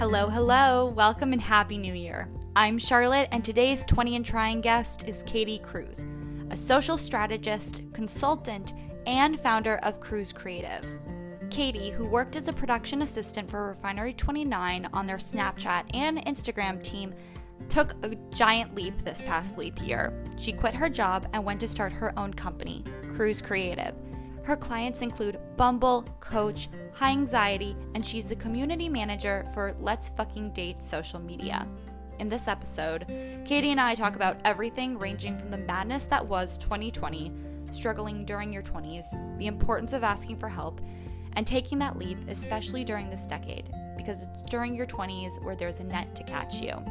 Hello, hello. Welcome and Happy New Year. I'm Charlotte, and today's 20 and Trying guest is Katie Cruz, a social strategist, consultant, and founder of Cruz Creative. Katie, who worked as a production assistant for Refinery 29 on their Snapchat and Instagram team, took a giant leap this past leap year. She quit her job and went to start her own company, Cruz Creative. Her clients include Bumble, Coach, High Anxiety, and she's the community manager for Let's Fucking Date social media. In this episode, Katie and I talk about everything ranging from the madness that was 2020, struggling during your 20s, the importance of asking for help, and taking that leap, especially during this decade, because it's during your 20s where there's a net to catch you.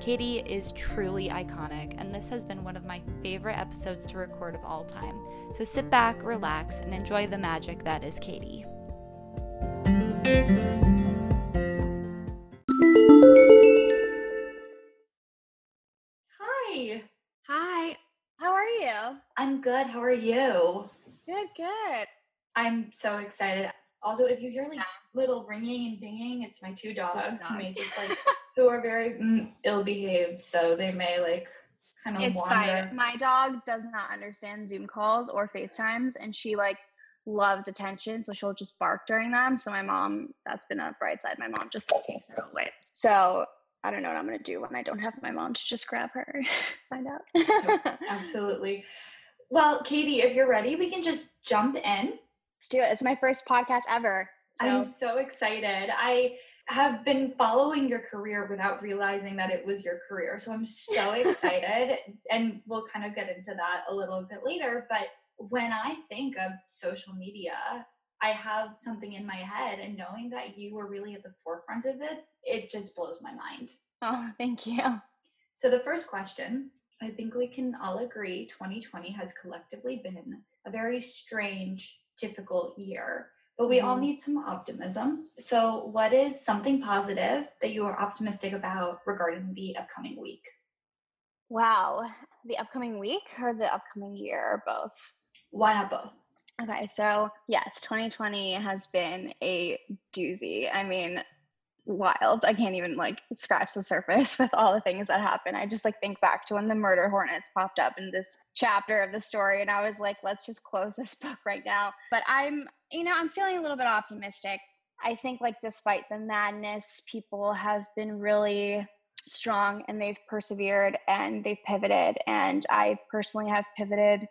Katie is truly iconic, and this has been one of my favorite episodes to record of all time. So sit back, relax, and enjoy the magic that is Katie. Hi. Hi. How are you? I'm good. How are you? Good, good. I'm so excited. Also, if you hear like little ringing and dinging, it's my two dogs who dog. may just like who are very mm, ill-behaved, so they may like kind of It's wander. fine. My dog does not understand Zoom calls or FaceTimes, and she like loves attention, so she'll just bark during them. So my mom, that's been a bright side. My mom just takes her away. So I don't know what I'm gonna do when I don't have my mom to just grab her, find out. Absolutely. Well, Katie, if you're ready, we can just jump in. Let's do it. It's my first podcast ever. So I'm so excited. I have been following your career without realizing that it was your career. So I'm so excited. and we'll kind of get into that a little bit later. But when I think of social media, I have something in my head, and knowing that you were really at the forefront of it, it just blows my mind. oh, thank you. So, the first question I think we can all agree 2020 has collectively been a very strange, difficult year, but we all Mhm. need some optimism. So, what is something positive that you are optimistic about regarding the upcoming week? Wow. The upcoming week or the upcoming year or both? Why not both? Okay, so yes, 2020 has been a doozy. I mean, wild. I can't even like scratch the surface with all the things that happened. I just like think back to when the murder hornets popped up in this chapter of the story and I was like, let's just close this book right now. But I'm, you know, I'm feeling a little bit optimistic. I think like despite the madness, people have been really strong and they've persevered and they've pivoted and I personally have pivoted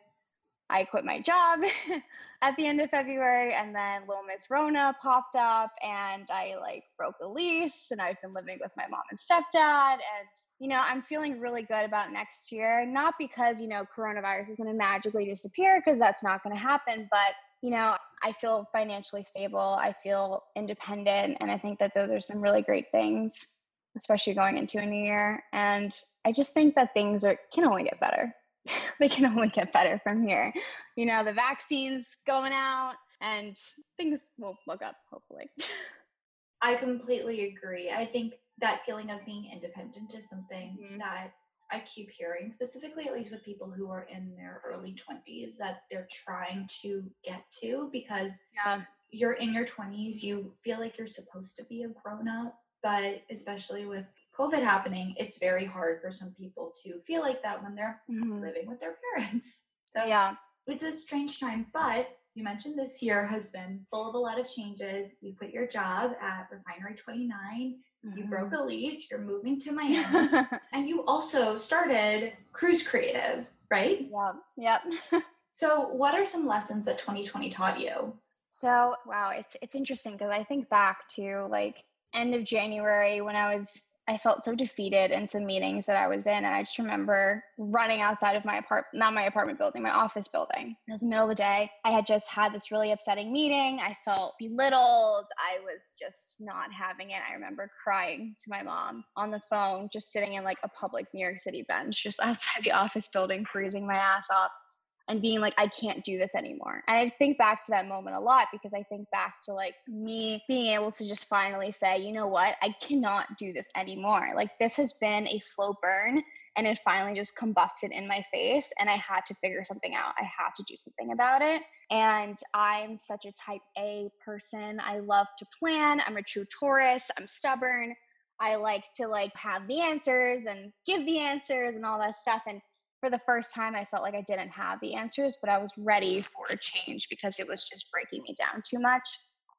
I quit my job at the end of February and then Little Miss Rona popped up and I like broke a lease and I've been living with my mom and stepdad and you know I'm feeling really good about next year not because you know coronavirus is going to magically disappear because that's not going to happen but you know I feel financially stable I feel independent and I think that those are some really great things especially going into a new year and I just think that things are can only get better they can only get better from here. You know, the vaccine's going out and things will look up, hopefully. I completely agree. I think that feeling of being independent is something Mhm. that I keep hearing, specifically at least with people who are in their early 20s, that they're trying to get to because Yeah. you're in your 20s, you feel like you're supposed to be a grown up, but especially with COVID happening, it's very hard for some people to feel like that when they're Mhm. living with their parents. So Yeah. it's a strange time, but you mentioned this year has been full of a lot of changes. You quit your job at Refinery 29, you broke Mm-hmm. a lease, you're moving to Miami, and you also started Cruz Creative, right? yep. Yep. So, what are some lessons that 2020 taught you? So, wow, it's it's interesting because I think back to like end of January when I was I felt so defeated in some meetings that I was in and I just remember running outside of my apartment not my apartment building, my office building. It was the middle of the day. I had just had this really upsetting meeting. I felt belittled. I was just not having it. I remember crying to my mom on the phone, just sitting in like a public New York City bench, just outside the office building, freezing my ass off and being like, I can't do this anymore. And I think back to that moment a lot because I think back to like me being able to just finally say, you know what, I cannot do this anymore. Like, this has been a slow burn and it finally just combusted in my face and i had to figure something out. I had to do something about it. And i'm such a type a person. I love to plan. I'm a true taurus. I'm stubborn. I like to like have the answers and give the answers and all that stuff. And for the first time i felt like i didn't have the answers but i was ready for a change because it was just breaking me down too much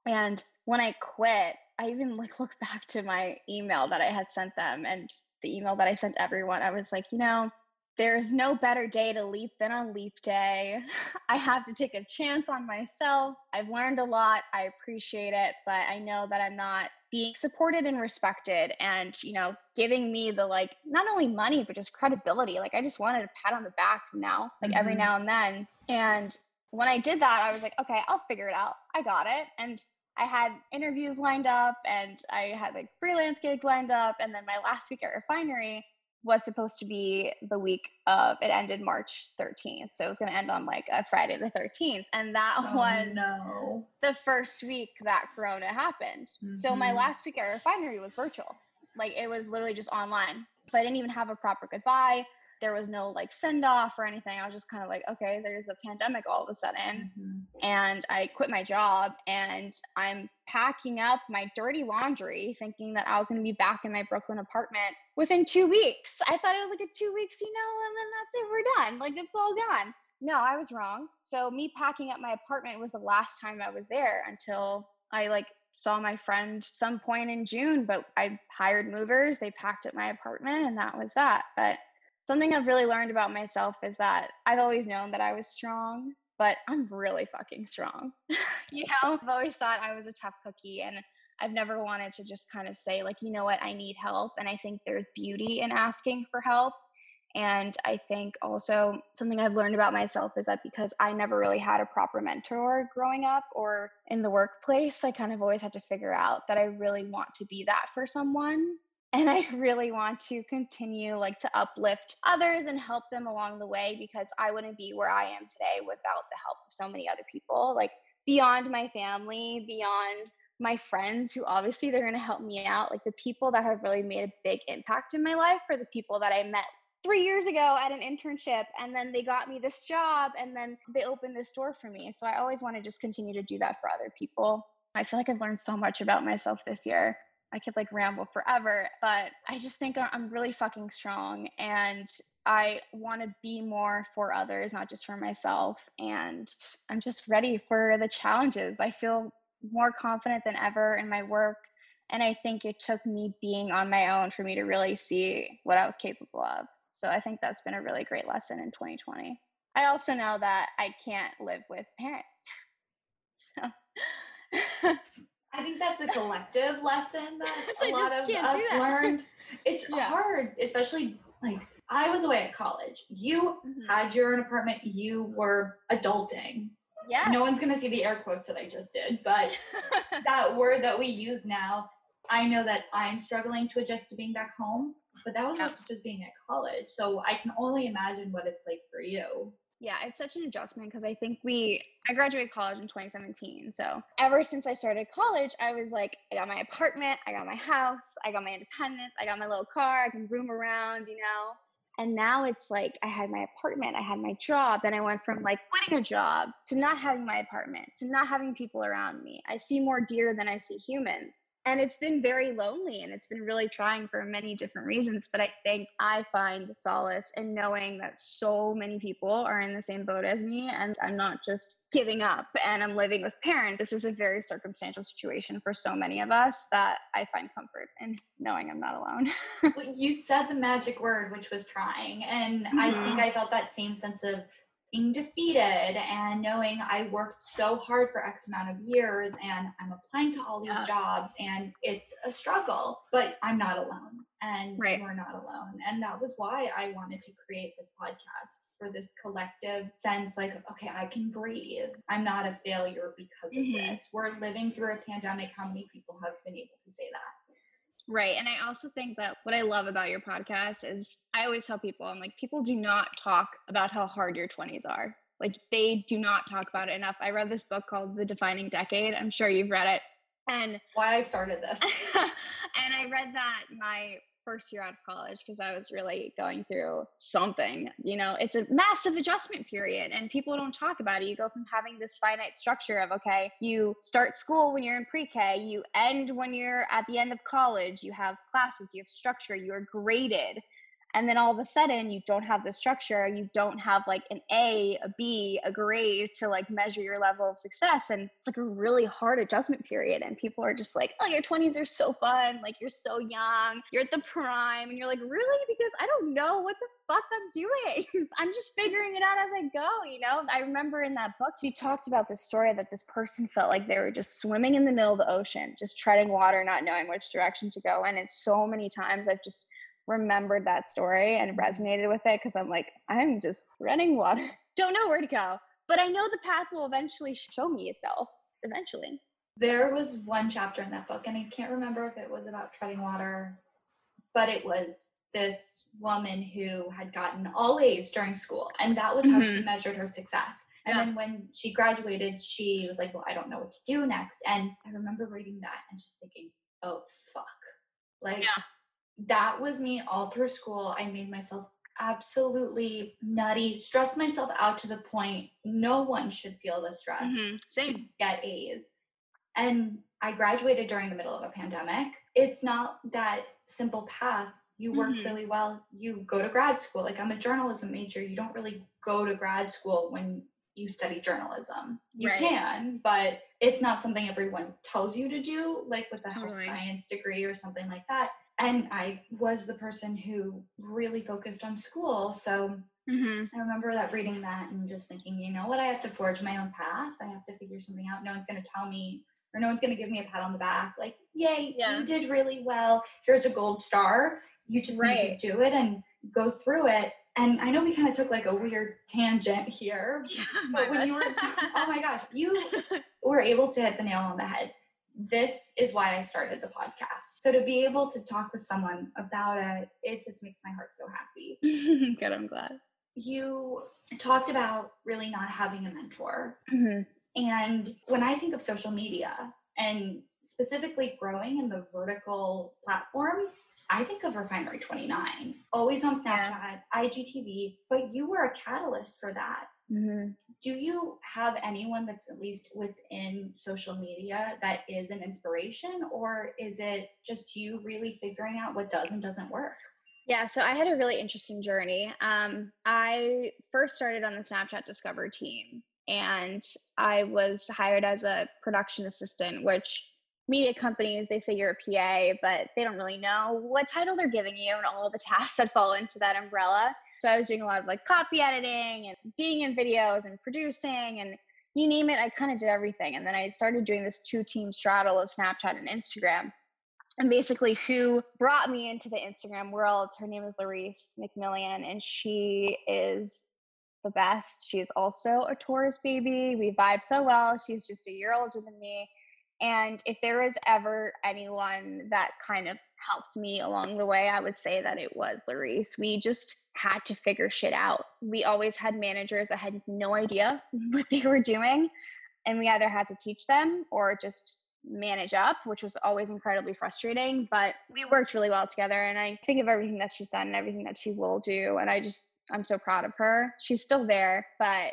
and when i quit i even like look back to my email that i had sent them and the email that I sent everyone. I was like, you know, there's no better day to leap than on leap day. I have to take a chance on myself. I've learned a lot. I appreciate it, but I know that I'm not being supported and respected and, you know, giving me the like not only money but just credibility. Like I just wanted a pat on the back from now, like mm-hmm. every now and then. And when I did that, I was like, okay, I'll figure it out. I got it. And I had interviews lined up and I had like freelance gigs lined up. And then my last week at Refinery was supposed to be the week of it ended March 13th. So it was going to end on like a Friday the 13th. And that oh, was no. the first week that Corona happened. Mm-hmm. So my mm-hmm. last week at Refinery was virtual. Like it was literally just online. So I didn't even have a proper goodbye there was no like send off or anything. I was just kind of like, okay, there's a pandemic all of a sudden. Mm-hmm. And I quit my job and I'm packing up my dirty laundry thinking that I was going to be back in my Brooklyn apartment within two weeks. I thought it was like a two weeks, you know, and then that's it, we're done. Like it's all gone. No, I was wrong. So me packing up my apartment was the last time I was there until I like saw my friend some point in June, but I hired movers, they packed up my apartment and that was that. But something I've really learned about myself is that I've always known that I was strong, but I'm really fucking strong. you know, I've always thought I was a tough cookie and I've never wanted to just kind of say, like, you know what, I need help. And I think there's beauty in asking for help. And I think also something I've learned about myself is that because I never really had a proper mentor growing up or in the workplace, I kind of always had to figure out that I really want to be that for someone and i really want to continue like to uplift others and help them along the way because i wouldn't be where i am today without the help of so many other people like beyond my family beyond my friends who obviously they're going to help me out like the people that have really made a big impact in my life are the people that i met three years ago at an internship and then they got me this job and then they opened this door for me so i always want to just continue to do that for other people. I feel like i've learned so much about myself this year I could like ramble forever, but I just think I'm really fucking strong and I want to be more for others, not just for myself. And I'm just ready for the challenges. I feel more confident than ever in my work. And I think it took me being on my own for me to really see what I was capable of. So I think that's been a really great lesson in 2020. I also know that I can't live with parents. So I think that's a collective lesson that a lot of us learned. It's yeah. hard, especially like I was away at college. You mm-hmm. had your own apartment. You were adulting. Yeah. No one's gonna see the air quotes that I just did, but that word that we use now, I know that I'm struggling to adjust to being back home. But that was also just being at college. So I can only imagine what it's like for you. Yeah, it's such an adjustment because I think we, I graduated college in 2017. So ever since I started college, I was like, I got my apartment, I got my house, I got my independence, I got my little car, I can roam around, you know? And now it's like I had my apartment, I had my job, then I went from like quitting a job to not having my apartment to not having people around me. I see more deer than I see humans and it's been very lonely and it's been really trying for many different reasons but i think i find solace in knowing that so many people are in the same boat as me and i'm not just giving up and i'm living with parents this is a very circumstantial situation for so many of us that i find comfort in knowing i'm not alone you said the magic word which was trying and mm-hmm. i think mm-hmm. i felt that same sense of being defeated and knowing I worked so hard for X amount of years and I'm applying to all these yeah. jobs and it's a struggle, but I'm not alone and right. we're not alone. And that was why I wanted to create this podcast for this collective sense like, okay, I can breathe. I'm not a failure because mm-hmm. of this. We're living through a pandemic. How many people have been able to say that? Right. And I also think that what I love about your podcast is I always tell people, I'm like, people do not talk about how hard your 20s are. Like, they do not talk about it enough. I read this book called The Defining Decade. I'm sure you've read it. And why I started this. and I read that my first year out of college because I was really going through something. You know, it's a massive adjustment period and people don't talk about it. You go from having this finite structure of, okay, you start school when you're in pre K, you end when you're at the end of college, you have classes, you have structure, you are graded and then all of a sudden you don't have the structure you don't have like an a a b a grade to like measure your level of success and it's like a really hard adjustment period and people are just like oh your 20s are so fun like you're so young you're at the prime and you're like really? Because i don't know what the fuck i'm doing. I'm just figuring it out as i go you know? I remember in that book she talked about the story that this person felt like they were just swimming in the middle of the ocean just treading water not knowing which direction to go and so many times i've just remembered that story and resonated with it because I'm like, I'm just running water. Don't know where to go, but I know the path will eventually show me itself eventually. There was one chapter in that book, and I can't remember if it was about treading water, but it was this woman who had gotten all A's during school, and that was how mm-hmm. she measured her success. And yeah. then when she graduated, she was like, Well, I don't know what to do next. And I remember reading that and just thinking, Oh, fuck. Like, yeah that was me all through school. I made myself absolutely nutty, stressed myself out to the point no one should feel the stress mm-hmm. to get A's. And I graduated during the middle of a pandemic. It's not that simple path. You work mm-hmm. really well, you go to grad school. Like I'm a journalism major. You don't really go to grad school when you study journalism. You right. can, but it's not something everyone tells you to do, like with a totally. health science degree or something like that and I was the person who really focused on school. So mm-hmm. I remember that reading that and just thinking, you know what, I have to forge my own path. I have to figure something out. No one's going to tell me, or no one's going to give me a pat on the back. Like, yay, yeah. you did really well. Here's a gold star. You just right. need to do it and go through it. And I know we kind of took like a weird tangent here, yeah, but when you were, oh my gosh, you were able to hit the nail on the head this is why I started the podcast. So to be able to talk with someone about it, it just makes my heart so happy. Good, I'm glad. You talked about really not having a mentor. Mm-hmm. And when I think of social media and specifically growing in the vertical platform, I think of Refinery 29, always on Snapchat, yeah. IGTV, but you were a catalyst for that. Mm-hmm. Do you have anyone that's at least within social media that is an inspiration, or is it just you really figuring out what does and doesn't work? Yeah, so I had a really interesting journey. Um, I first started on the Snapchat Discover team, and I was hired as a production assistant, which media companies they say you're a PA, but they don't really know what title they're giving you and all the tasks that fall into that umbrella. So I was doing a lot of like copy editing and being in videos and producing and you name it, I kind of did everything. And then I started doing this two team straddle of Snapchat and Instagram. And basically, who brought me into the Instagram world, her name is Larice McMillian, and she is the best. She is also a Taurus baby. We vibe so well. She's just a year older than me. And if there was ever anyone that kind of helped me along the way, I would say that it was Larice. We just had to figure shit out. We always had managers that had no idea what they were doing. And we either had to teach them or just manage up, which was always incredibly frustrating. But we worked really well together. And I think of everything that she's done and everything that she will do. And I just, I'm so proud of her. She's still there, but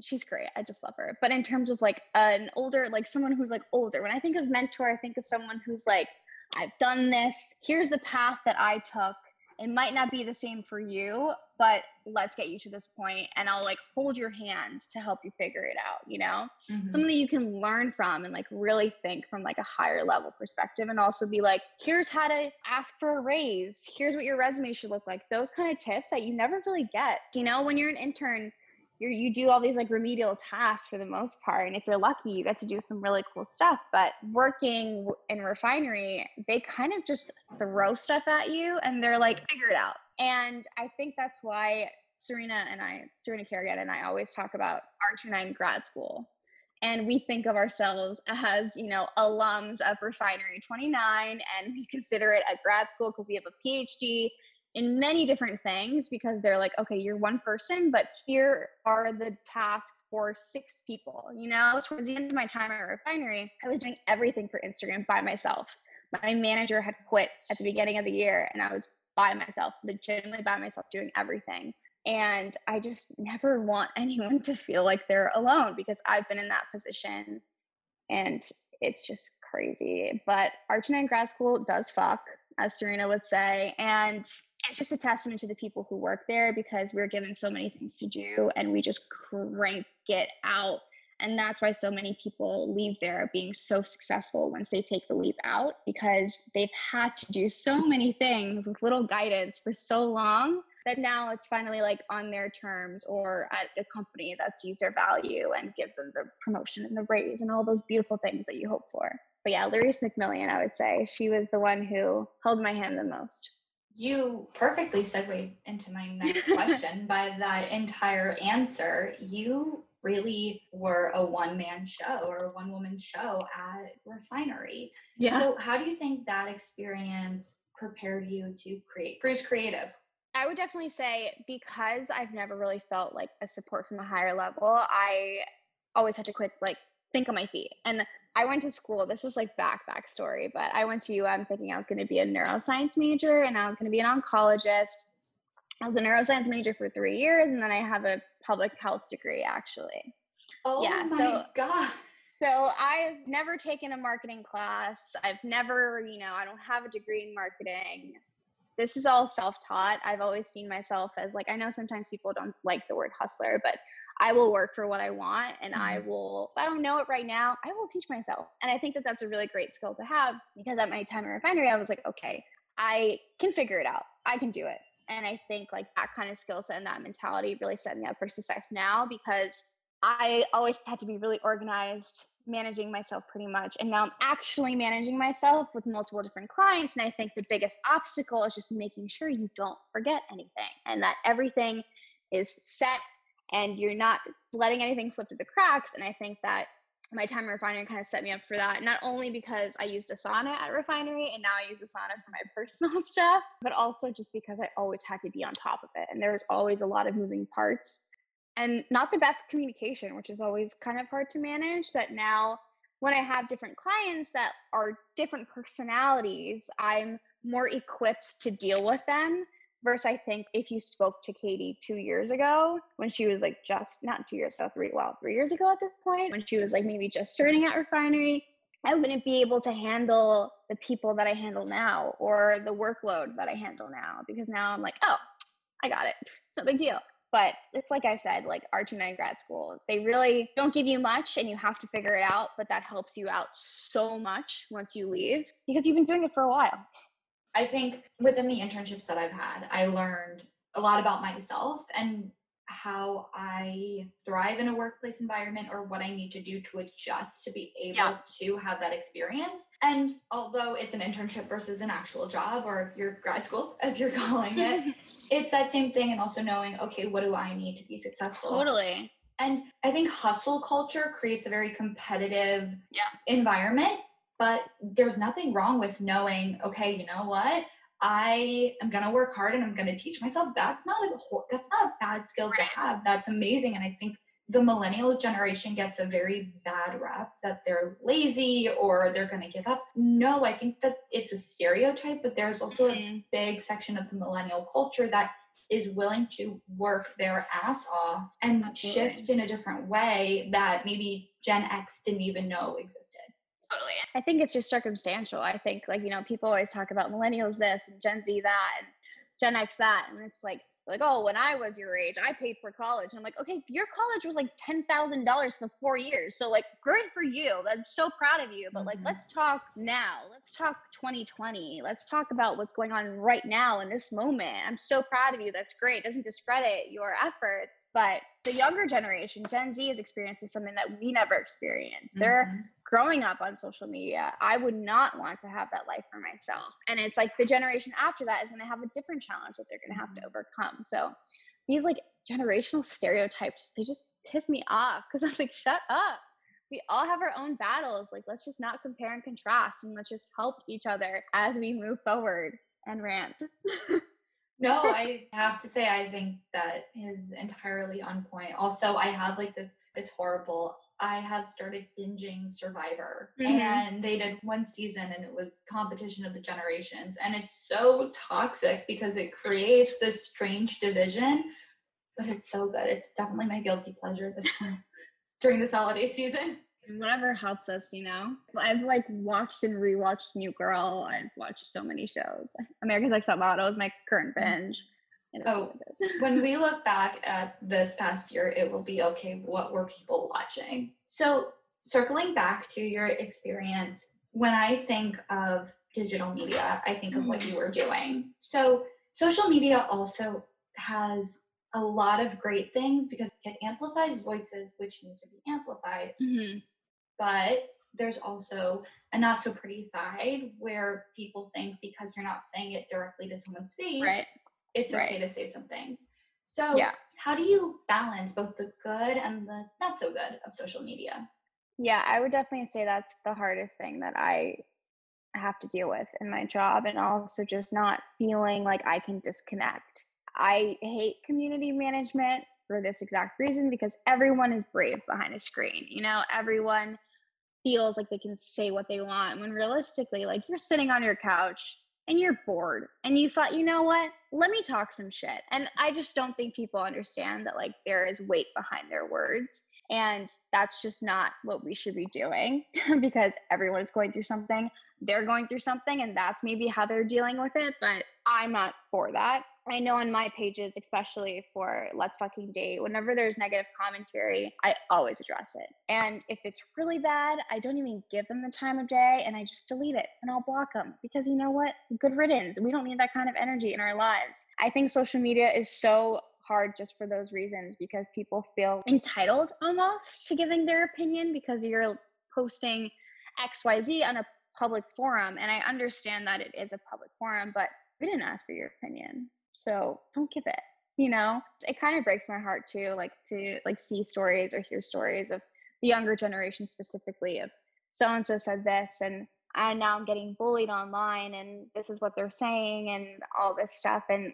she's great. I just love her. But in terms of like an older, like someone who's like older, when I think of mentor, I think of someone who's like, I've done this. Here's the path that I took it might not be the same for you but let's get you to this point and i'll like hold your hand to help you figure it out you know? Mm-hmm. something that you can learn from and like really think from like a higher level perspective and also be like here's how to ask for a raise. Here's what your resume should look like. Those kind of tips that you never really get you know when you're an intern you you do all these like remedial tasks for the most part and if you're lucky you get to do some really cool stuff but working in refinery they kind of just throw stuff at you and they're like figure it out. And i think that's why serena and i serena Kerrigan and i always talk about r29 grad school. And we think of ourselves as you know alums of refinery 29 and we consider it a grad school because we have a phd in many different things because they're like, okay, you're one person, but here are the tasks for six people. You know, towards the end of my time at refinery, I was doing everything for Instagram by myself. My manager had quit at the beginning of the year and I was by myself, legitimately by myself doing everything. And I just never want anyone to feel like they're alone because I've been in that position and it's just crazy. But Arch9 grad school does fuck, as Serena would say. And it's just a testament to the people who work there because we're given so many things to do and we just crank it out. And that's why so many people leave there being so successful once they take the leap out because they've had to do so many things with little guidance for so long that now it's finally like on their terms or at a company that sees their value and gives them the promotion and the raise and all those beautiful things that you hope for. But yeah, Larice McMillian, I would say she was the one who held my hand the most. You perfectly segued into my next question by that entire answer. You really were a one man show or a one woman show at Refinery. Yeah. So, how do you think that experience prepared you to create Cruz Creative? I would definitely say because I've never really felt like a support from a higher level, I always had to quit like think on my feet. And I went to school. This is like back back story, but I went to UM thinking I was going to be a neuroscience major and I was going to be an oncologist. I was a neuroscience major for three years, and then I have a public health degree actually. Oh yeah, my so, god. So I've never taken a marketing class. I've never, you know, I don't have a degree in marketing this is all self-taught i've always seen myself as like i know sometimes people don't like the word hustler but i will work for what i want and mm-hmm. i will if i don't know it right now i will teach myself and i think that that's a really great skill to have because at my time in refinery i was like okay i can figure it out i can do it and i think like that kind of skill set and that mentality really set me up for success now because i always had to be really organized managing myself pretty much. And now I'm actually managing myself with multiple different clients. And I think the biggest obstacle is just making sure you don't forget anything and that everything is set and you're not letting anything slip through the cracks. And I think that my time in refinery kind of set me up for that. Not only because I used Asana at refinery and now I use Asana for my personal stuff, but also just because I always had to be on top of it. And there was always a lot of moving parts and not the best communication, which is always kind of hard to manage. That now, when I have different clients that are different personalities, I'm more equipped to deal with them. Versus, I think if you spoke to Katie two years ago, when she was like just not two years ago, three, well, three years ago at this point, when she was like maybe just starting at refinery, I wouldn't be able to handle the people that I handle now or the workload that I handle now because now I'm like, oh, I got it. It's no big deal. But it's like I said, like Arch9 grad school, they really don't give you much and you have to figure it out, but that helps you out so much once you leave because you've been doing it for a while. I think within the internships that I've had, I learned a lot about myself and how I thrive in a workplace environment or what I need to do to adjust to be able yeah. to have that experience. And although it's an internship versus an actual job or your grad school, as you're calling it, it's that same thing. And also knowing, okay, what do I need to be successful? Totally. And I think hustle culture creates a very competitive yeah. environment, but there's nothing wrong with knowing, okay, you know what? I am gonna work hard and I'm gonna teach myself. That's not a that's not a bad skill right. to have. That's amazing. And I think the millennial generation gets a very bad rap that they're lazy or they're going to give up. No, I think that it's a stereotype, but there's also mm-hmm. a big section of the millennial culture that is willing to work their ass off and Absolutely. shift in a different way that maybe Gen X didn't even know existed. Totally. I think it's just circumstantial. I think like, you know, people always talk about millennials this and Gen Z that and Gen X that. And it's like, like, oh, when I was your age, I paid for college. And I'm like, okay, your college was like ten thousand dollars for four years. So like great for you. I'm so proud of you. But mm-hmm. like let's talk now. Let's talk 2020. Let's talk about what's going on right now in this moment. I'm so proud of you. That's great. It doesn't discredit your efforts. But the younger generation, Gen Z, is experiencing something that we never experienced. Mm-hmm. They're growing up on social media. I would not want to have that life for myself. And it's like the generation after that is going to have a different challenge that they're going to have to mm-hmm. overcome. So these like generational stereotypes, they just piss me off because I'm like, shut up. We all have our own battles. Like, let's just not compare and contrast and let's just help each other as we move forward and rant. no, I have to say, I think that is entirely on point. Also, I have like this, it's horrible I have started binging Survivor, mm-hmm. and they did one season, and it was competition of the generations, and it's so toxic because it creates this strange division. But it's so good. It's definitely my guilty pleasure this during this holiday season. Whatever helps us, you know. I've like watched and rewatched New Girl. I've watched so many shows. America's Next Top Model is my current mm-hmm. Oh, when we look back at this past year, it will be okay, what were people watching? So, circling back to your experience, when I think of digital media, I think of what you were doing. So, social media also has a lot of great things because it amplifies voices which need to be amplified. Mm-hmm. But there's also a not so pretty side where people think because you're not saying it directly to someone's face, right it's right. okay to say some things. So, yeah. how do you balance both the good and the not so good of social media? Yeah, I would definitely say that's the hardest thing that I have to deal with in my job, and also just not feeling like I can disconnect. I hate community management for this exact reason because everyone is brave behind a screen. You know, everyone feels like they can say what they want when realistically, like you're sitting on your couch and you're bored and you thought, you know what? Let me talk some shit. And I just don't think people understand that like there is weight behind their words. And that's just not what we should be doing because everyone is going through something. They're going through something, and that's maybe how they're dealing with it. But I'm not for that. I know on my pages, especially for Let's Fucking Date, whenever there's negative commentary, I always address it. And if it's really bad, I don't even give them the time of day and I just delete it and I'll block them because you know what? Good riddance. We don't need that kind of energy in our lives. I think social media is so hard just for those reasons because people feel entitled almost to giving their opinion because you're posting XYZ on a public forum. And I understand that it is a public forum, but we didn't ask for your opinion. So don't give it. You know, it kind of breaks my heart too, like to like see stories or hear stories of the younger generation specifically of so and so said this and and now I'm getting bullied online and this is what they're saying and all this stuff. And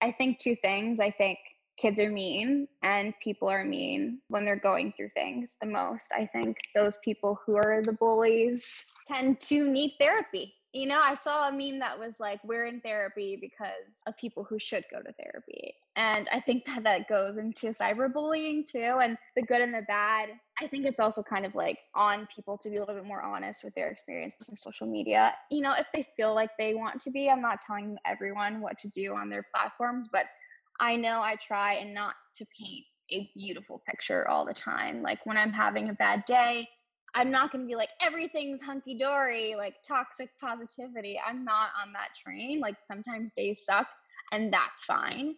I think two things. I think kids are mean and people are mean when they're going through things the most. I think those people who are the bullies tend to need therapy you know, I saw a meme that was like, we're in therapy because of people who should go to therapy. And I think that that goes into cyberbullying too, and the good and the bad. I think it's also kind of like on people to be a little bit more honest with their experiences in social media. You know, if they feel like they want to be, I'm not telling everyone what to do on their platforms, but I know I try and not to paint a beautiful picture all the time. Like when I'm having a bad day, I'm not going to be like everything's hunky dory, like toxic positivity. I'm not on that train. Like sometimes days suck and that's fine.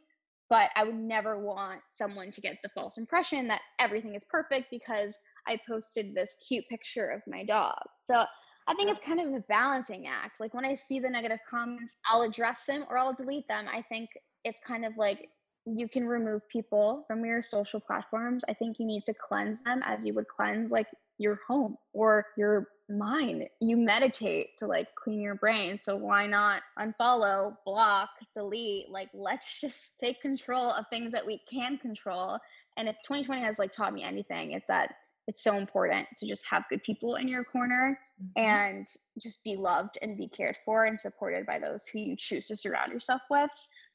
But I would never want someone to get the false impression that everything is perfect because I posted this cute picture of my dog. So I think it's kind of a balancing act. Like when I see the negative comments, I'll address them or I'll delete them. I think it's kind of like you can remove people from your social platforms. I think you need to cleanse them as you would cleanse like your home or your mind. You meditate to like clean your brain. So why not unfollow, block, delete? Like let's just take control of things that we can control. And if 2020 has like taught me anything, it's that it's so important to just have good people in your corner mm-hmm. and just be loved and be cared for and supported by those who you choose to surround yourself with.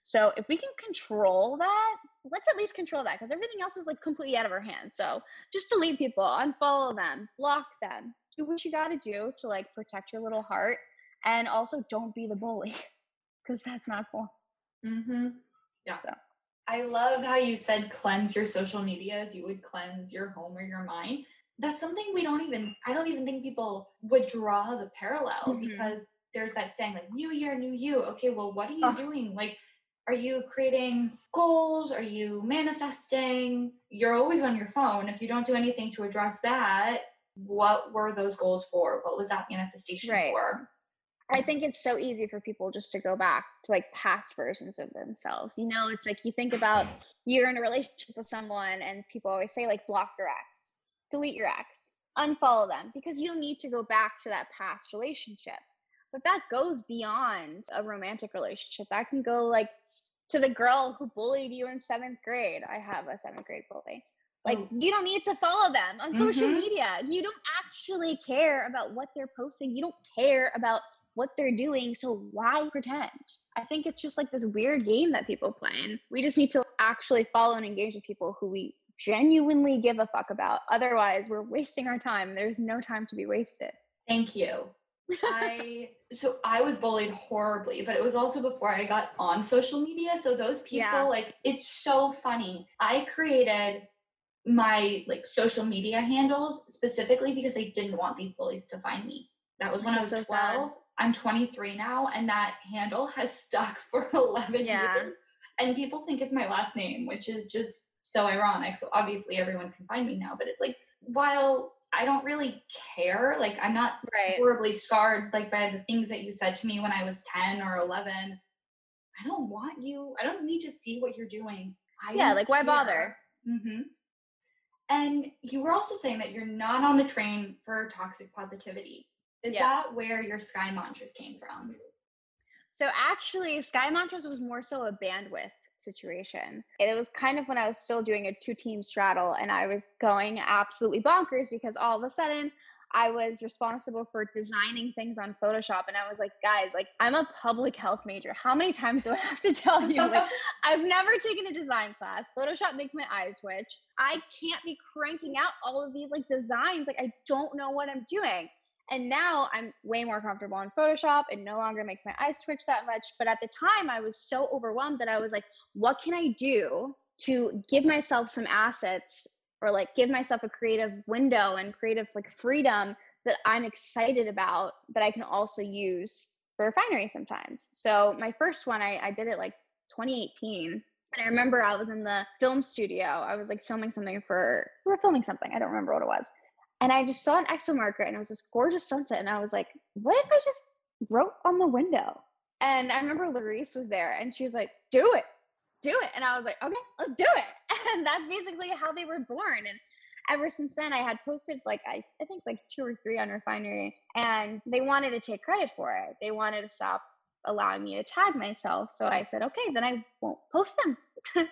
So if we can control that, let's at least control that because everything else is like completely out of our hands. So just delete people, unfollow them, block them, do what you got to do to like protect your little heart, and also don't be the bully because that's not cool. Mm-hmm. Yeah. So. I love how you said cleanse your social media as you would cleanse your home or your mind. That's something we don't even, I don't even think people would draw the parallel mm-hmm. because there's that saying like new year, new you. Okay, well, what are you oh. doing? Like, are you creating goals? Are you manifesting? You're always on your phone. If you don't do anything to address that, what were those goals for? What was that manifestation right. for? I think it's so easy for people just to go back to like past versions of themselves. You know, it's like you think about you're in a relationship with someone and people always say like block your ex, delete your ex, unfollow them because you don't need to go back to that past relationship. But that goes beyond a romantic relationship. That can go like to the girl who bullied you in seventh grade. I have a seventh grade bully. Like Oh. you don't need to follow them on social Mhm. media. You don't actually care about what they're posting. You don't care about what they're doing. So why pretend? I think it's just like this weird game that people play. And we just need to actually follow and engage with people who we genuinely give a fuck about. Otherwise, we're wasting our time. There's no time to be wasted. Thank you. I so I was bullied horribly, but it was also before I got on social media. So those people, Yeah. like, it's so funny. I created my like social media handles specifically because I didn't want these bullies to find me. That was when I was so sad. 12. I'm 23 now, and that handle has stuck for 11 Yeah. years. And people think it's my last name, which is just so ironic. So obviously everyone can find me now, but it's like while I don't really care, like I'm not Right. horribly scarred like by the things that you said to me when I was 10 or 11. I don't want you. I don't need to see what you're doing. I Yeah, like, why bother? Mm-hmm. And you were also saying that you're not on the train for toxic positivity. Is Yeah. that where your sky mantras came from? So actually, Sky Mantras was more so a bandwidth situation. It was kind of when I was still doing a two team straddle and I was going absolutely bonkers because all of a sudden I was responsible for designing things on Photoshop. And I was like, guys, like I'm a public health major. How many times do I have to tell you? Like, I've never taken a design class. Photoshop makes my eyes twitch. I can't be cranking out all of these like designs. Like, I don't know what I'm doing. And now I'm way more comfortable in Photoshop. It no longer makes my eyes twitch that much. But at the time, I was so overwhelmed that I was like, what can I do to give myself some assets or like give myself a creative window and creative like freedom that I'm excited about that I can also use for refinery sometimes. So my first one, I, I did it like 2018. And I remember I was in the film studio. I was like filming something for, we were filming something. I don't remember what it was. And I just saw an expo marker and it was this gorgeous sunset. And I was like, what if I just wrote on the window? And I remember Larice was there and she was like, do it, do it. And I was like, okay, let's do it. And that's basically how they were born. And ever since then, I had posted like, I, I think like two or three on Refinery and they wanted to take credit for it. They wanted to stop allowing me to tag myself. So I said, okay, then I won't post them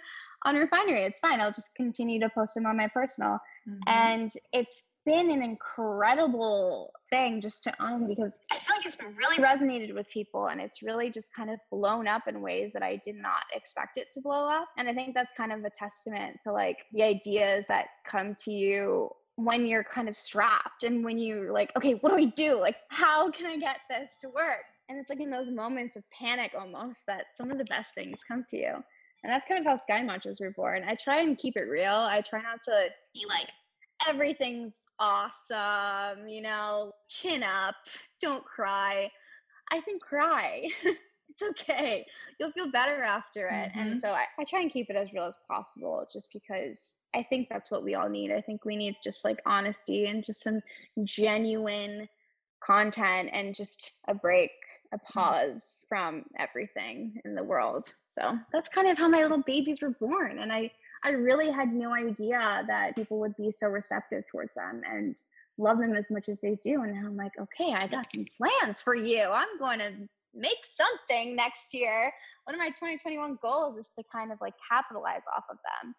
on Refinery. It's fine. I'll just continue to post them on my personal. Mhm. And it's been an incredible thing just to own because I feel like it's really resonated with people and it's really just kind of blown up in ways that I did not expect it to blow up. And I think that's kind of a testament to like the ideas that come to you when you're kind of strapped and when you're like, okay, what do we do? Like, how can I get this to work? And it's like in those moments of panic almost that some of the best things come to you. And that's kind of how Sky Mantras were born. I try and keep it real. I try not to be like, everything's awesome, you know, chin up, don't cry. I think cry. it's okay. You'll feel better after it. And Mhm. so I, I try and keep it as real as possible just because I think that's what we all need. I think we need just like honesty and just some genuine content and just a break, a pause from everything in the world. So that's kind of how my little babies were born. And I, I really had no idea that people would be so receptive towards them and love them as much as they do. And I'm like, okay, I got some plans for you. I'm going to make something next year. One of my 2021 goals is to kind of like capitalize off of them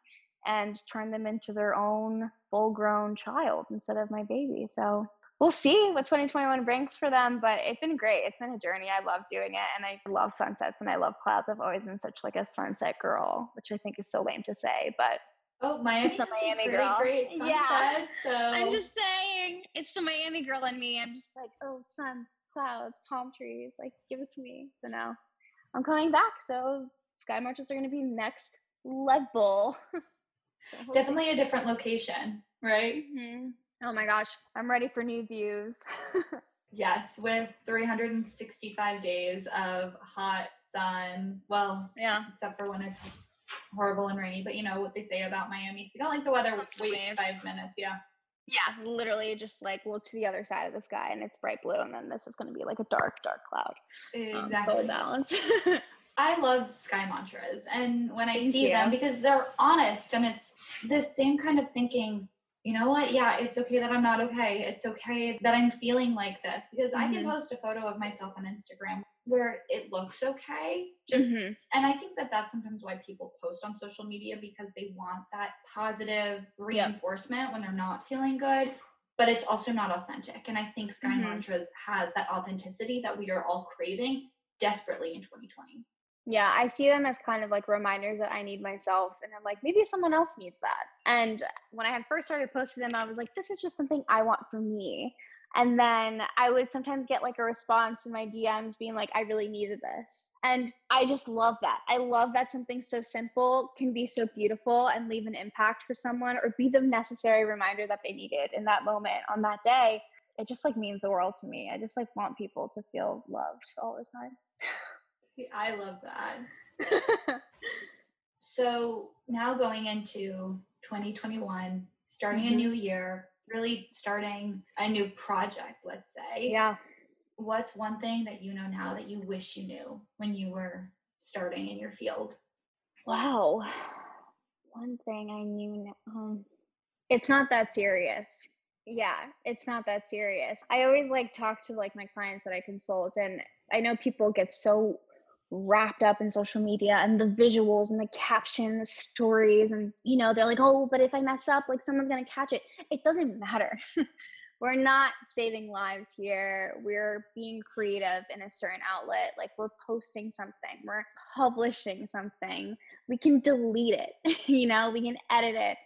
and turn them into their own full grown child instead of my baby. So we'll see what 2021 brings for them, but it's been great. It's been a journey. I love doing it and I love sunsets and I love clouds. I've always been such like a sunset girl, which I think is so lame to say, but Oh, Miami a Miami girl. great Yeah. So I'm just saying it's the Miami girl in me. I'm just like, oh, sun, clouds, palm trees, like give it to me. So now I'm coming back. So sky mantras are going to be next level. So definitely a different location, right? Mhm. Oh my gosh, I'm ready for new views. Yes, with 365 days of hot sun. Well, yeah. except for when it's horrible and rainy. But you know what they say about Miami. If you don't like the weather, wait five minutes. Yeah. Yeah, literally just like look to the other side of the sky and it's bright blue, and then this is going to be like a dark, dark cloud. Um, Exactly. full balance. I love sky mantras and when I Thank see them because they're honest and it's the same kind of thinking you know what? Yeah, it's okay that I'm not okay. It's okay that I'm feeling like this because mm-hmm. I can mm-hmm. post a photo of myself on Instagram where it looks okay. Just mm-hmm. and I think that that's sometimes why people post on social media because they want that positive reinforcement yep. when they're not feeling good, but it's also not authentic. And I think Sky mm-hmm. Mantras has that authenticity that we are all craving desperately in 2020. Yeah, I see them as kind of like reminders that I need myself. And I'm like, maybe someone else needs that. And when I had first started posting them, I was like, this is just something I want for me. And then I would sometimes get like a response in my DMs being like, I really needed this. And I just love that. I love that something so simple can be so beautiful and leave an impact for someone or be the necessary reminder that they needed in that moment on that day. It just like means the world to me. I just like want people to feel loved all the time. I love that. so now going into 2021, starting mm-hmm. a new year, really starting a new project, let's say. Yeah. What's one thing that you know now that you wish you knew when you were starting in your field? Wow. One thing I knew now. Um, it's not that serious. Yeah, it's not that serious. I always like talk to like my clients that I consult and I know people get so wrapped up in social media and the visuals and the caption the stories and you know they're like oh but if i mess up like someone's going to catch it. It doesn't matter. We're not saving lives here. We're being creative in a certain outlet. Like we're posting something. We're publishing something. We can delete it you know? We can edit it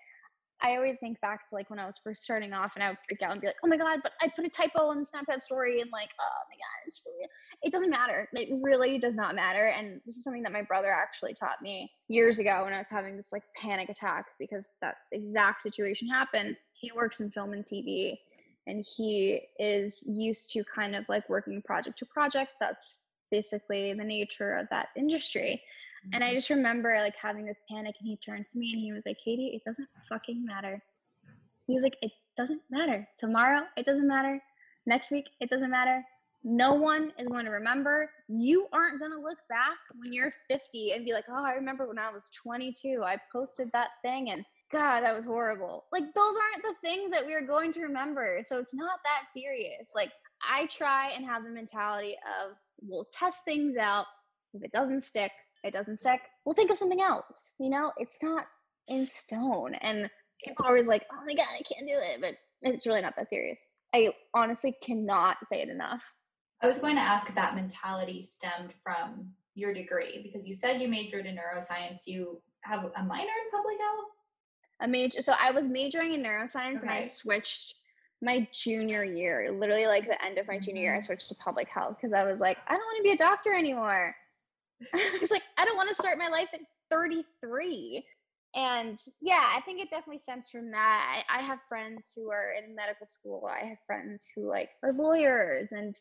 I always think back to like when I was first starting off and I would freak out and be like, oh my God, but I put a typo on the Snapchat story and like, oh my God, it doesn't matter. It really does not matter. And this is something that my brother actually taught me years ago when I was having this like panic attack because that exact situation happened. He works in film and TV and he is used to kind of like working project to project. That's basically the nature of that industry. And I mm-hmm. just remember like having this panic and he turned to me and he was like, Katie, it doesn't fucking matter. He was like, it doesn't matter. Tomorrow, it doesn't matter. Next week, it doesn't matter. No one is going to remember. You aren't going to look back when you're 50 and be like, oh, I remember when I was 22. I posted that thing and God, that was horrible. Like, those aren't the things that we are going to remember. So it's not that serious. Like, I try and have the mentality of we'll test things out. If it doesn't stick, it doesn't stick, we'll think of something else. You know, it's not in stone. And people are always like, oh my God, I can't do it. But it's really not that serious. I honestly cannot say it enough. I was going to ask if that mentality stemmed from your degree because you said you majored in neuroscience. You have a minor in public health? A major. So I was majoring in neuroscience okay. and I switched my junior year, literally like the end of my junior year, I mm-hmm. switched to public health because I was like, I don't want to be a doctor anymore. He's like, I don't want to start my life at 33. And yeah, I think it definitely stems from that. I, I have friends who are in medical school. I have friends who like are lawyers and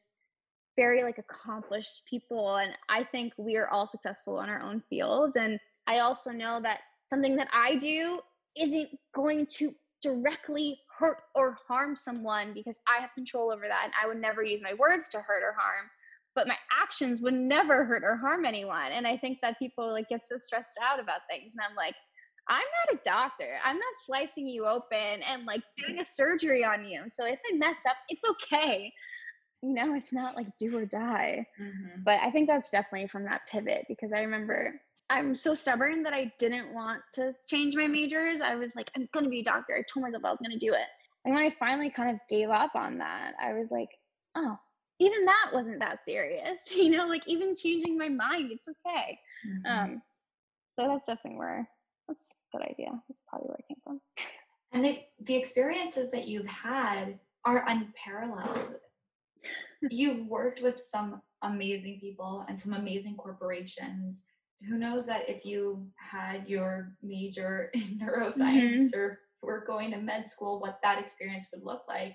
very like accomplished people. And I think we are all successful in our own fields. And I also know that something that I do isn't going to directly hurt or harm someone because I have control over that. And I would never use my words to hurt or harm but my actions would never hurt or harm anyone. And I think that people like get so stressed out about things. And I'm like, I'm not a doctor. I'm not slicing you open and like doing a surgery on you. So if I mess up, it's okay. You know, it's not like do or die. Mm-hmm. But I think that's definitely from that pivot because I remember I'm so stubborn that I didn't want to change my majors. I was like, I'm going to be a doctor. I told myself I was going to do it. And when I finally kind of gave up on that, I was like, oh, even that wasn't that serious you know like even changing my mind it's okay. Mm-hmm. um so that's definitely where that's a good idea. That's probably where it came from. And the, the experiences that you've had are unparalleled. You've worked with some amazing people and some amazing corporations. Who knows that if you had your major in neuroscience mm-hmm. or were going to med school what that experience would look like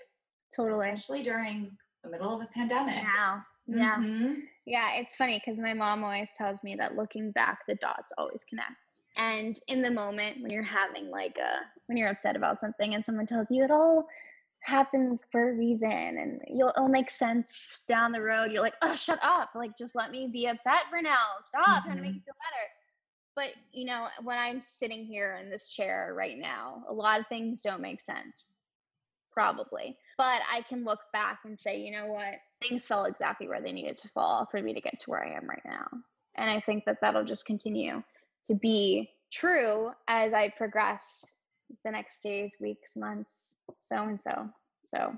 totally. especially during the middle of a pandemic. Yeah. Yeah. Mm-hmm. Yeah. It's funny because my mom always tells me that looking back, the dots always connect. And in the moment when you're having like a, when you're upset about something and someone tells you it all happens for a reason and you'll, it'll make sense down the road, you're like, oh, shut up. Like, just let me be upset for now. Stop mm-hmm. trying to make mm-hmm. you feel better. But, you know, when I'm sitting here in this chair right now, a lot of things don't make sense. Probably. But I can look back and say, you know what? Things fell exactly where they needed to fall for me to get to where I am right now. And I think that that'll just continue to be true as I progress the next days, weeks, months, so and so. So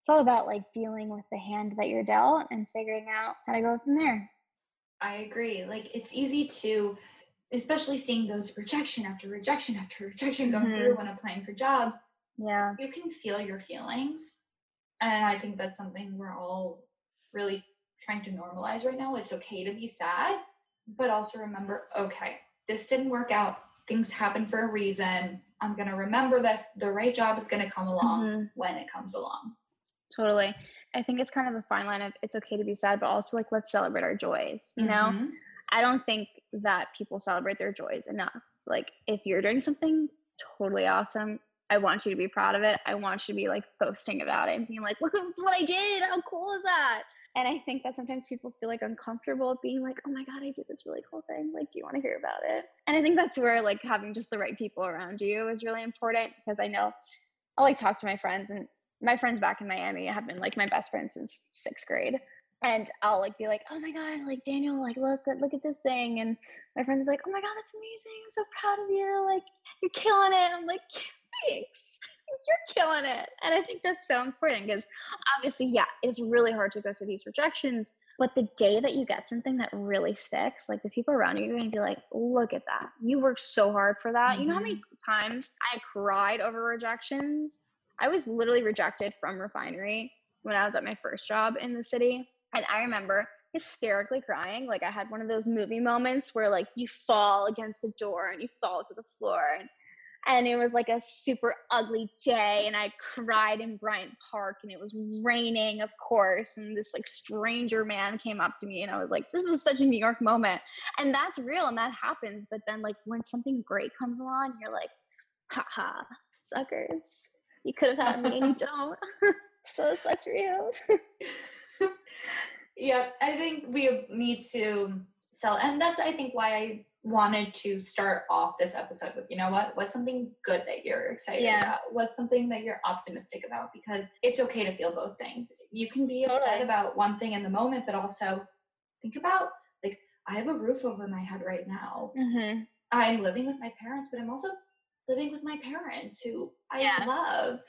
it's all about like dealing with the hand that you're dealt and figuring out how to go from there. I agree. Like it's easy to, especially seeing those rejection after rejection after rejection going mm-hmm. through when applying for jobs. Yeah. You can feel your feelings. And I think that's something we're all really trying to normalize right now. It's okay to be sad, but also remember okay, this didn't work out. Things happen for a reason. I'm going to remember this. The right job is going to come along mm-hmm. when it comes along. Totally. I think it's kind of a fine line of it's okay to be sad, but also like let's celebrate our joys, you mm-hmm. know? I don't think that people celebrate their joys enough. Like if you're doing something totally awesome, I want you to be proud of it. I want you to be like posting about it and being like, look at what I did. How cool is that? And I think that sometimes people feel like uncomfortable being like, oh my God, I did this really cool thing. Like, do you want to hear about it? And I think that's where like having just the right people around you is really important because I know I'll like talk to my friends and my friends back in Miami have been like my best friends since sixth grade. And I'll like be like, oh my God, like Daniel, like look, look at this thing. And my friends are like, oh my God, that's amazing. I'm so proud of you. Like you're killing it. I'm like, thanks. You're killing it. And I think that's so important because obviously, yeah, it's really hard to go through these rejections. But the day that you get something that really sticks, like the people around you, you're gonna be like, look at that. You worked so hard for that. Mm-hmm. You know how many mm-hmm. times I cried over rejections? I was literally rejected from refinery when I was at my first job in the city. And I remember hysterically crying. Like I had one of those movie moments where like you fall against a door and you fall to the floor. And, and it was like a super ugly day. And I cried in Bryant Park and it was raining, of course. And this like stranger man came up to me and I was like, this is such a New York moment. And that's real and that happens. But then like when something great comes along, you're like, haha, suckers you could have had me and you don't. so it sucks for you. yeah, I think we need to sell, and that's I think why I wanted to start off this episode with you know what what's something good that you're excited yeah. about what's something that you're optimistic about because it's okay to feel both things you can be totally. upset about one thing in the moment but also think about like i have a roof over my head right now mm-hmm. i'm living with my parents but i'm also living with my parents who I yeah. love.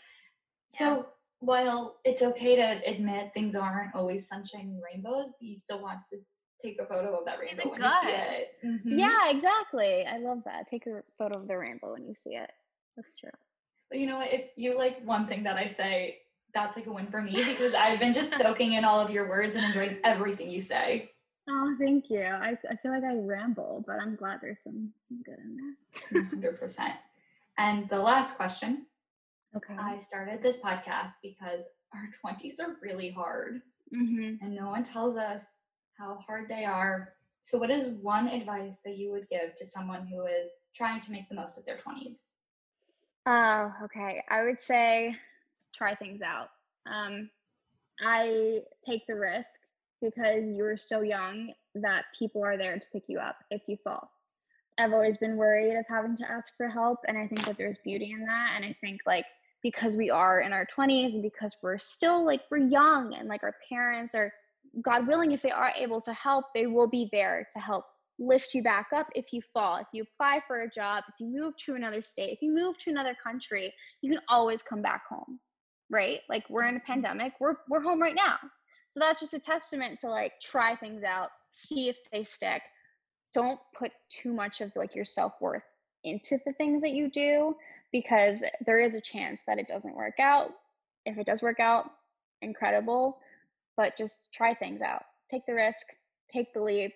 So while it's okay to admit things aren't always sunshine and rainbows, but you still want to take a photo of that rainbow when you see it. Mm-hmm. Yeah, exactly. I love that. Take a photo of the rainbow when you see it. That's true. But you know what? If you like one thing that I say, that's like a win for me because I've been just soaking in all of your words and enjoying everything you say. Oh, thank you. I, I feel like I ramble, but I'm glad there's some, some good in there. 100%. And the last question. Okay. I started this podcast because our 20s are really hard mm-hmm. and no one tells us how hard they are. So, what is one advice that you would give to someone who is trying to make the most of their 20s? Oh, okay. I would say try things out. Um, I take the risk because you're so young that people are there to pick you up if you fall. I've always been worried of having to ask for help. And I think that there's beauty in that. And I think like because we are in our 20s and because we're still like we're young and like our parents are God willing, if they are able to help, they will be there to help lift you back up if you fall. If you apply for a job, if you move to another state, if you move to another country, you can always come back home. Right? Like we're in a mm-hmm. pandemic, we're we're home right now. So that's just a testament to like try things out, see if they stick, don't put too much of like your self-worth into the things that you do because there is a chance that it doesn't work out. If it does work out, incredible, but just try things out. Take the risk, take the leap.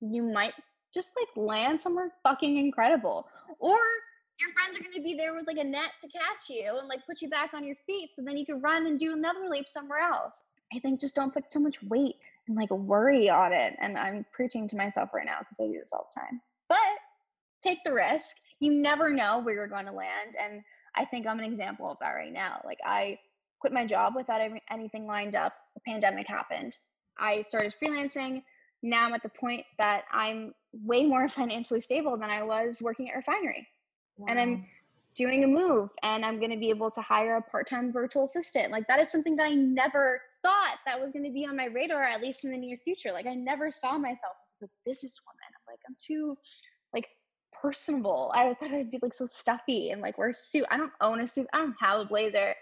You might just like land somewhere fucking incredible. Or your friends are going to be there with like a net to catch you and like put you back on your feet so then you can run and do another leap somewhere else. I think just don't put so much weight and like worry on it. And I'm preaching to myself right now because I do this all the time. But take the risk. You never know where you're going to land. And I think I'm an example of that right now. Like I quit my job without anything lined up. The pandemic happened. I started freelancing. now I'm at the point that I'm way more financially stable than I was working at refinery. Wow. And I'm doing a move and I'm going to be able to hire a part-time virtual assistant. Like that is something that I never thought that was going to be on my radar at least in the near future. Like I never saw myself as a businesswoman. I'm like I'm too like personable. I thought I'd be like so stuffy and like wear a suit. I don't own a suit. I don't have a blazer.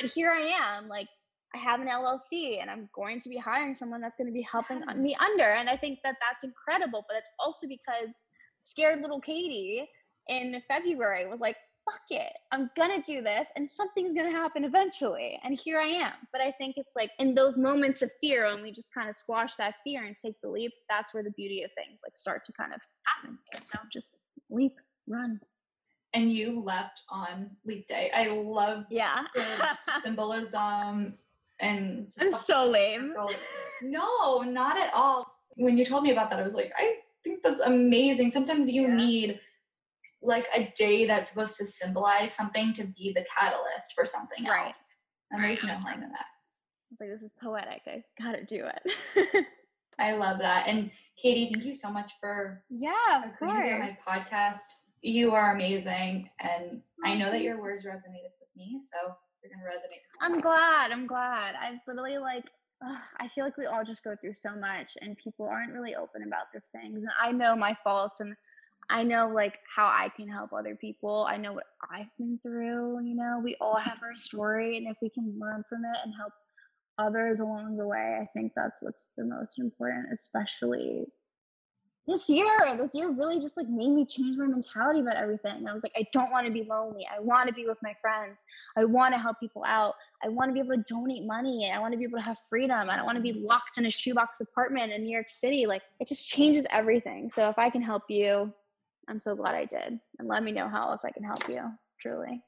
But here I am like I have an LLC and I'm going to be hiring someone that's going to be helping yes. me under. And I think that that's incredible. But it's also because scared little Katie in February was like, fuck it, I'm gonna do this and something's gonna happen eventually. And here I am. But I think it's like in those moments of fear, when we just kind of squash that fear and take the leap, that's where the beauty of things like start to kind of happen. So just leap, run. And you leapt on leap day. I love yeah symbolism and I'm so lame. No, not at all. When you told me about that, I was like, I think that's amazing. Sometimes you yeah. need like a day that's supposed to symbolize something to be the catalyst for something right. else. And right. there's no harm in that. It's like this is poetic. I gotta do it. I love that. And Katie, thank you so much for yeah, of course. on my podcast. You are amazing, and I oh, know that your words resonated with me, so you're gonna resonate. I'm glad. I'm glad. I've literally like ugh, I feel like we all just go through so much, and people aren't really open about their things. And I know my faults, and I know like how I can help other people. I know what I've been through. You know, we all have our story, and if we can learn from it and help others along the way, I think that's what's the most important, especially this year. This year really just like made me change my mentality about everything. I was like, I don't want to be lonely. I want to be with my friends. I want to help people out. I want to be able to donate money. I want to be able to have freedom. I don't want to be locked in a shoebox apartment in New York City. Like it just changes everything. So if I can help you, I'm so glad I did. And let me know how else I can help you, truly.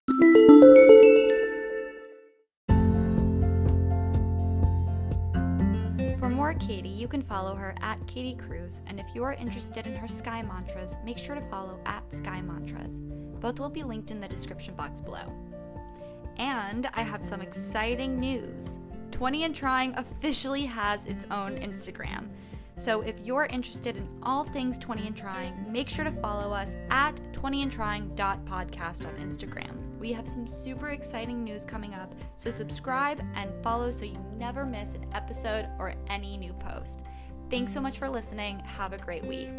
More Katie, you can follow her at Katie Cruz, and if you are interested in her Sky Mantras, make sure to follow at Sky Mantras. Both will be linked in the description box below. And I have some exciting news. 20 and Trying officially has its own Instagram. So if you're interested in all things 20 and Trying, make sure to follow us at 20andtrying.podcast on Instagram. We have some super exciting news coming up, so subscribe and follow so you never miss an episode or any new post. Thanks so much for listening. Have a great week.